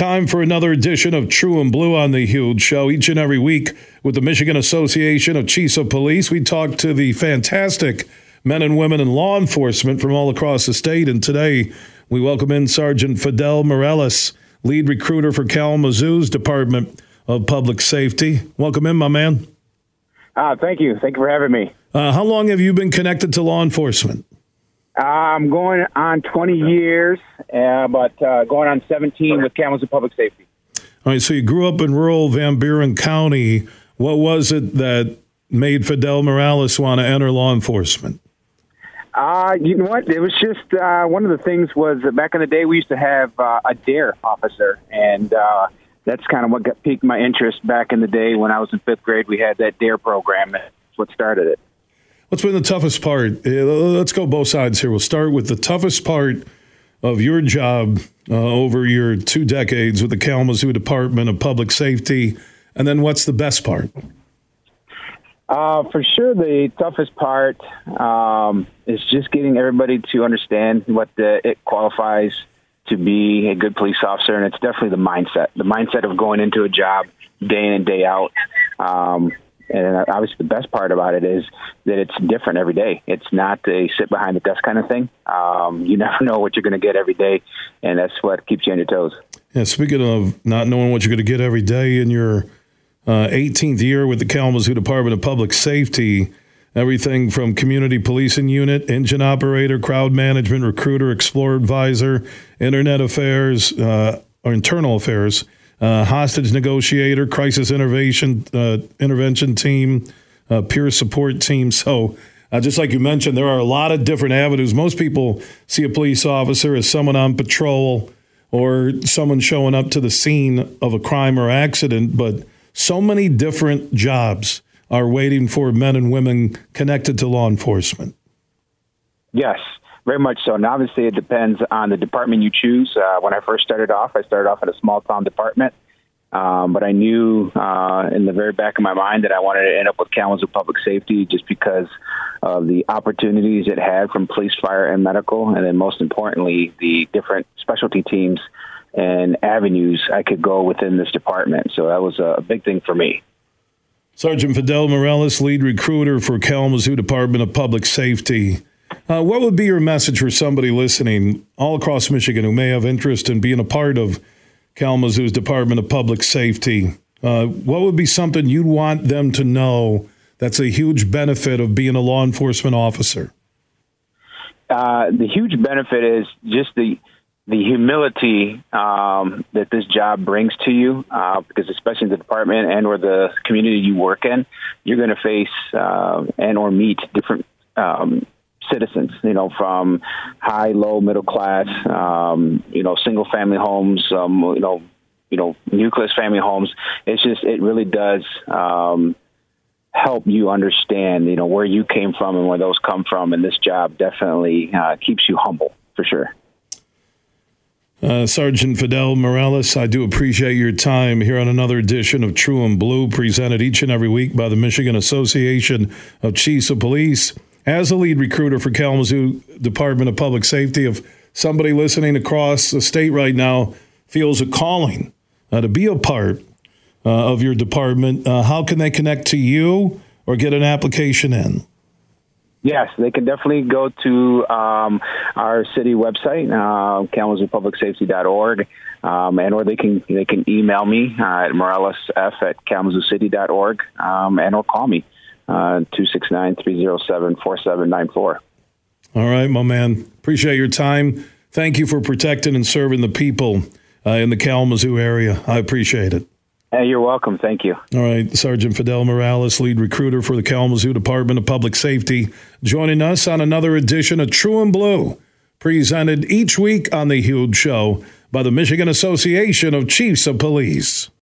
time for another edition of True and Blue on the Huge Show. Each and every week with the Michigan Association of Chiefs of Police, we talk to the fantastic men and women in law enforcement from all across the state. And today we welcome in Sergeant Fidel Mireles, lead recruiter for Kalamazoo's Department of Public Safety. Welcome in, my man. Uh, thank you. Thank you for having me. Uh, how long have you been connected to law enforcement? I'm going on 20 years, uh, but uh, going on 17 with Kalamazoo Public Safety. All right, so you grew up in rural Van Buren County. What was it that made Fidel Mireles want to enter law enforcement? Uh, you know what? It was just uh, one of the things was that back in the day we used to have uh, a DARE officer, and uh, that's kind of what got, piqued my interest back in the day when I was in fifth grade. We had that DARE program. That's what started it. What's been the toughest part? Let's go both sides here. We'll start with the toughest part of your job uh, over your two decades with the Kalamazoo Department of Public Safety, and then what's the best part? Uh, for sure, the toughest part um, is just getting everybody to understand what the, it qualifies to be a good police officer, and it's definitely the mindset. The mindset of going into a job day in and day out. Um, and obviously, the best part about it is that it's different every day. It's not a sit behind the desk kind of thing. Um, you never know what you're going to get every day, and that's what keeps you on your toes. Yeah. Speaking of not knowing what you're going to get every day in your uh, 18th year with the Kalamazoo Department of Public Safety, everything from community policing unit, engine operator, crowd management, recruiter, explorer advisor, internet affairs, uh, or internal affairs uh, hostage negotiator, crisis intervention uh, intervention team, uh, peer support team. So, uh, just like you mentioned, there are a lot of different avenues. Most people see a police officer as someone on patrol or someone showing up to the scene of a crime or accident, but so many different jobs are waiting for men and women connected to law enforcement. Yes, very much so. And obviously, it depends on the department you choose. Uh, when I first started off, I started off in a small town department. Um, but I knew uh, in the very back of my mind that I wanted to end up with Kalamazoo Public Safety just because of the opportunities it had from police, fire, and medical, and then most importantly, the different specialty teams and avenues I could go within this department. So that was a big thing for me. Sergeant Fidel Mireles, lead recruiter for Kalamazoo Department of Public Safety. Uh, what would be your message for somebody listening all across Michigan who may have interest in being a part of Kalamazoo's Department of Public Safety? Uh, what would be something you'd want them to know that's a huge benefit of being a law enforcement officer? Uh, the huge benefit is just the the humility um, that this job brings to you, uh, because especially the department and or the community you work in, you're going to face uh, and or meet different um, citizens, you know, from high, low, middle class, um, you know, single family homes, um, you know, you know, nucleus family homes. It's just, it really does, um, help you understand, you know, where you came from and where those come from. And this job definitely uh, keeps you humble for sure. Uh, Sergeant Fidel Mireles, I do appreciate your time here on another edition of True and Blue, presented each and every week by the Michigan Association of Chiefs of Police as a lead recruiter for Kalamazoo Department of Public Safety, if somebody listening across the state right now feels a calling uh, to be a part uh, of your department, uh, how can they connect to you or get an application in? Yes, they can definitely go to um, our city website, uh, kalamazoopublicsafety.org, um, and or they can they can email me uh, at mirelesf at kalamazooCity.org, um, and or call me 269 307 4794. All right, my man. Appreciate your time. Thank you for protecting and serving the people uh, in the Kalamazoo area. I appreciate it. Hey, you're welcome. Thank you. All right. Sergeant Fidel Mireles, lead recruiter for the Kalamazoo Department of Public Safety, joining us on another edition of True and Blue, presented each week on The Huge Show by the Michigan Association of Chiefs of Police.